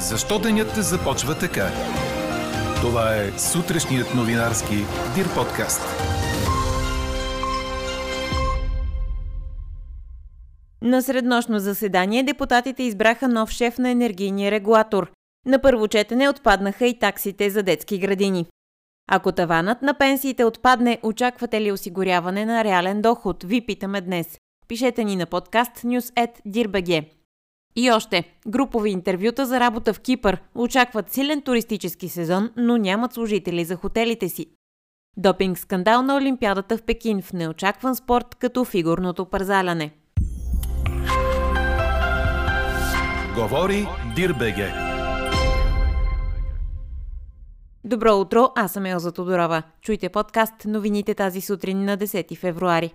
Защо денят започва така? Това е сутрешният новинарски Дир подкаст. На среднощно заседание депутатите избраха нов шеф на енергийния регулатор. На първо четене отпаднаха и таксите за детски градини. Ако таванът на пенсиите отпадне, очаквате ли осигуряване на реален доход? Ви питаме днес. Пишете ни на подкаст news.dirbg. И още. Групови интервюта за работа в Кипър очакват силен туристически сезон, но нямат служители за хотелите си. Допинг скандал на Олимпиадата в Пекин в неочакван спорт като фигурното парзаляне. Говори Дирбеге. Добро утро, аз съм Елза Тодорова. Чуйте подкаст новините тази сутрин на 10 февруари.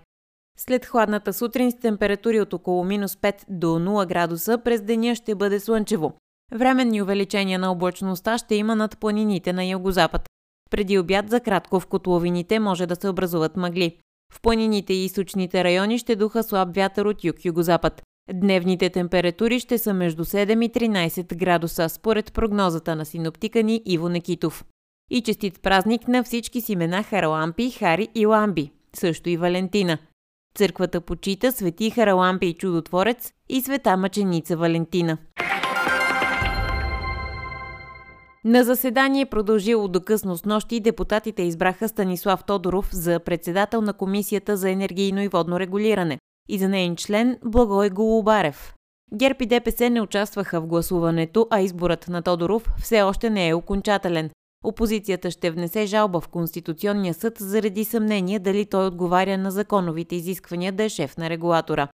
След хладната сутрин с температури от около минус 5 до 0 градуса през деня ще бъде слънчево. Временни увеличения на облачността ще има над планините на югозапад. Преди обяд за кратко в котловините може да се образуват мъгли. В планините и източните райони ще духа слаб вятър от юг-югозапад. Дневните температури ще са между 7 и 13 градуса, според прогнозата на синоптика ни Иво Некитов. И честит празник на всички с имена Харалампи, Хари и Ламби, също и Валентина. Църквата почита свети Харалампи и Чудотворец и света мъченица Валентина. На заседание продължило до късно с нощи депутатите избраха Станислав Тодоров за председател на Комисията за енергийно и водно регулиране и за нейн член Благой Голубарев. ГЕРБ и ДПС не участваха в гласуването, а изборът на Тодоров все още не е окончателен. Опозицията ще внесе жалба в Конституционния съд заради съмнение дали той отговаря на законовите изисквания да е шеф на регулатора.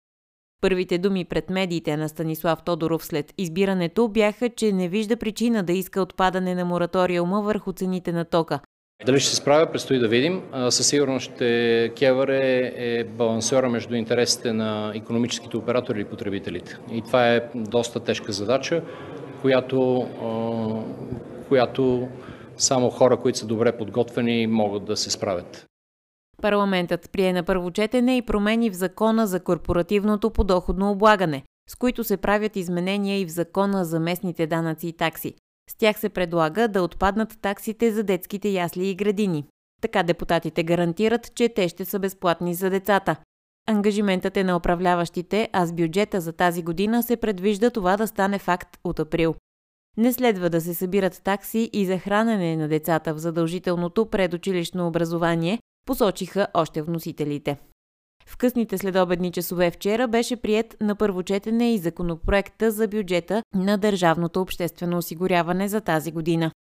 Първите думи пред медиите на Станислав Тодоров след избирането бяха, че не вижда причина да иска отпадане на мораториума върху цените на тока. Дали ще се справя, предстои да видим. Със сигурност ще Кевър е, е балансьора между интересите на економическите оператори и потребителите. И това е доста тежка задача, която, която само хора, които са добре подготвени, могат да се справят. Парламентът прие на първо четене и промени в закона за корпоративното подоходно облагане, с които се правят изменения и в закона за местните данъци и такси. С тях се предлага да отпаднат таксите за детските ясли и градини. Така депутатите гарантират, че те ще са безплатни за децата. Ангажиментът е на управляващите, а с бюджета за тази година се предвижда това да стане факт от април. Не следва да се събират такси и за хранене на децата в задължителното предучилищно образование, посочиха още вносителите. В късните следобедни часове вчера беше прият на първо четене и законопроекта за бюджета на Държавното обществено осигуряване за тази година.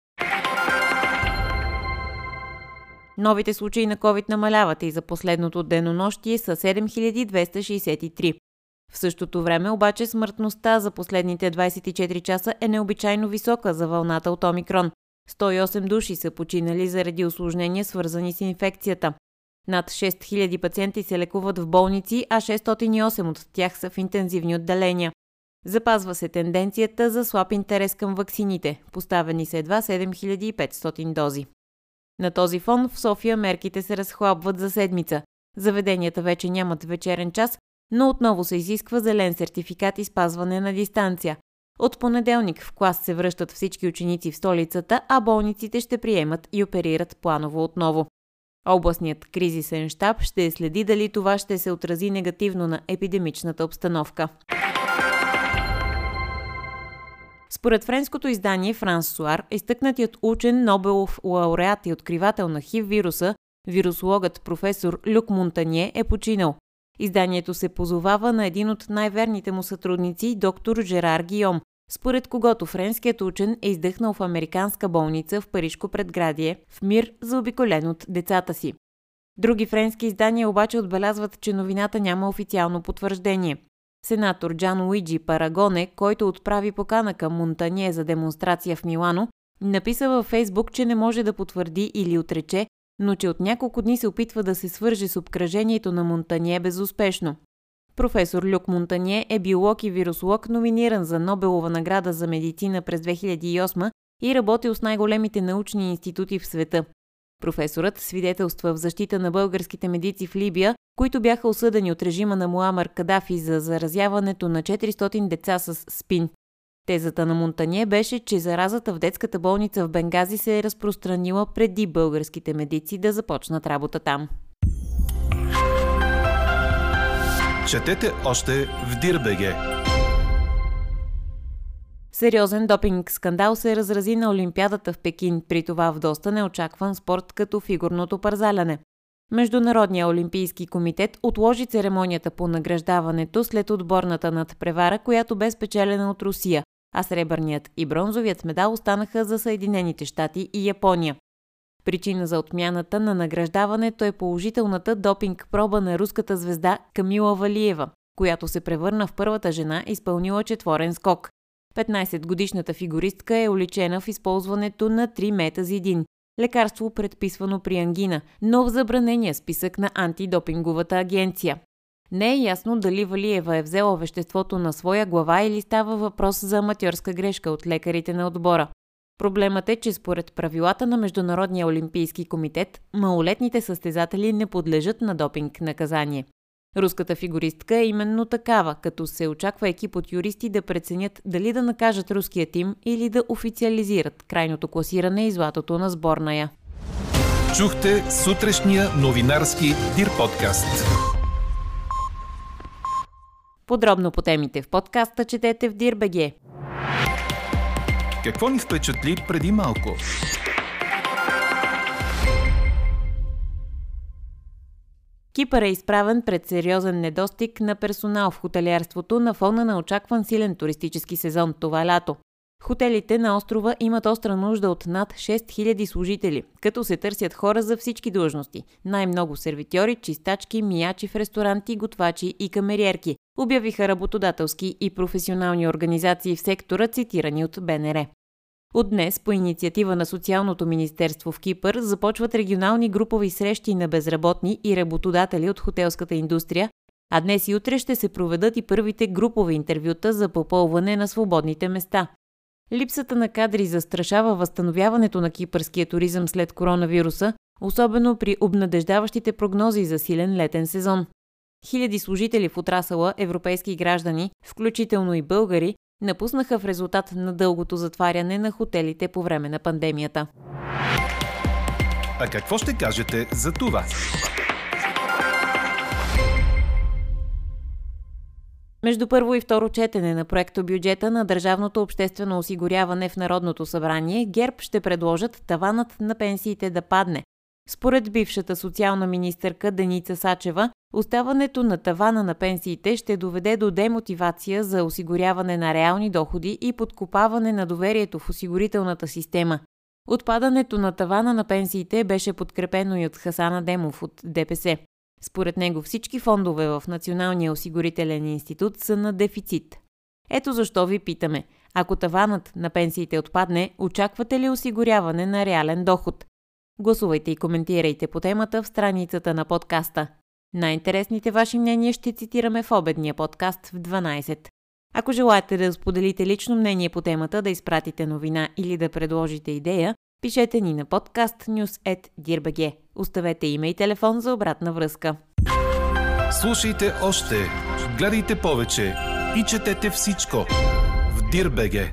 Новите случаи на COVID намаляват и за последното денонощие са 7263. В същото време обаче смъртността за последните 24 часа е необичайно висока за вълната от Омикрон. 108 души са починали заради осложнения, свързани с инфекцията. Над 6000 пациенти се лекуват в болници, а 608 от тях са в интензивни отделения. Запазва се тенденцията за слаб интерес към ваксините. Поставени са едва 7500 дози. На този фон в София мерките се разхлабват за седмица. Заведенията вече нямат вечерен час, но отново се изисква зелен сертификат и спазване на дистанция. От понеделник в клас се връщат всички ученици в столицата, а болниците ще приемат и оперират планово отново. Областният кризисен щаб ще следи дали това ще се отрази негативно на епидемичната обстановка. Според френското издание Франс Суар, изтъкнатият учен Нобелов лауреат и откривател на хив вируса, вирусологът професор Люк Монтанье е починал. Изданието се позовава на един от най-верните му сътрудници, доктор Жерар Гиом, според когото френският учен е издъхнал в американска болница в Парижко предградие, в мир заобиколен от децата си. Други френски издания обаче отбелязват, че новината няма официално потвърждение. Сенатор Джан Луиджи Парагоне, който отправи покана към Монтание за демонстрация в Милано, написа във Фейсбук, че не може да потвърди или отрече, но че от няколко дни се опитва да се свърже с обкръжението на Монтание безуспешно. Професор Люк Монтание е биолог и вирусолог, номиниран за Нобелова награда за медицина през 2008 и работил с най-големите научни институти в света. Професорът свидетелства в защита на българските медици в Либия, които бяха осъдени от режима на Муамар Кадафи за заразяването на 400 деца с спин. Тезата на Монтание беше, че заразата в детската болница в Бенгази се е разпространила преди българските медици да започнат работа там. Четете още в Дирбеге. Сериозен допинг скандал се разрази на Олимпиадата в Пекин, при това в доста неочакван спорт като фигурното парзаляне. Международния олимпийски комитет отложи церемонията по награждаването след отборната надпревара, която бе спечелена от Русия, а сребърният и бронзовият медал останаха за Съединените щати и Япония. Причина за отмяната на награждаването е положителната допинг проба на руската звезда Камила Валиева, която се превърна в първата жена, изпълнила четворен скок. 15-годишната фигуристка е уличена в използването на 3 метазидин, лекарство предписвано при ангина, но в забранения списък на антидопинговата агенция. Не е ясно дали Валиева е взела веществото на своя глава или става въпрос за аматьорска грешка от лекарите на отбора. Проблемът е, че според правилата на Международния олимпийски комитет, малолетните състезатели не подлежат на допинг наказание. Руската фигуристка е именно такава, като се очаква екип от юристи да преценят дали да накажат руския тим или да официализират крайното класиране и златото на сборная. Чухте сутрешния новинарски Дир подкаст. Подробно по темите в подкаста четете в Дирбеге. Какво ни впечатли преди малко? Кипър е изправен пред сериозен недостиг на персонал в хотелиерството на фона на очакван силен туристически сезон това лято. Хотелите на острова имат остра нужда от над 6000 служители, като се търсят хора за всички длъжности. Най-много сервитьори, чистачки, миячи в ресторанти, готвачи и камериерки, обявиха работодателски и професионални организации в сектора, цитирани от БНР. От днес, по инициатива на Социалното министерство в Кипър, започват регионални групови срещи на безработни и работодатели от хотелската индустрия, а днес и утре ще се проведат и първите групови интервюта за попълване на свободните места. Липсата на кадри застрашава възстановяването на кипърския туризъм след коронавируса, особено при обнадеждаващите прогнози за силен летен сезон. Хиляди служители в отрасъла, европейски граждани, включително и българи, напуснаха в резултат на дългото затваряне на хотелите по време на пандемията. А какво ще кажете за това? Между първо и второ четене на проекто бюджета на Държавното обществено осигуряване в Народното събрание, ГЕРБ ще предложат таванът на пенсиите да падне. Според бившата социална министърка Деница Сачева, оставането на тавана на пенсиите ще доведе до демотивация за осигуряване на реални доходи и подкопаване на доверието в осигурителната система. Отпадането на тавана на пенсиите беше подкрепено и от Хасана Демов от ДПС. Според него всички фондове в Националния осигурителен институт са на дефицит. Ето защо ви питаме. Ако таванът на пенсиите отпадне, очаквате ли осигуряване на реален доход? Гласувайте и коментирайте по темата в страницата на подкаста. Най-интересните ваши мнения ще цитираме в обедния подкаст в 12. Ако желаете да споделите лично мнение по темата, да изпратите новина или да предложите идея, пишете ни на podcastnews.dirbg. Оставете име и телефон за обратна връзка. Слушайте още, гледайте повече и четете всичко в Дирбеге.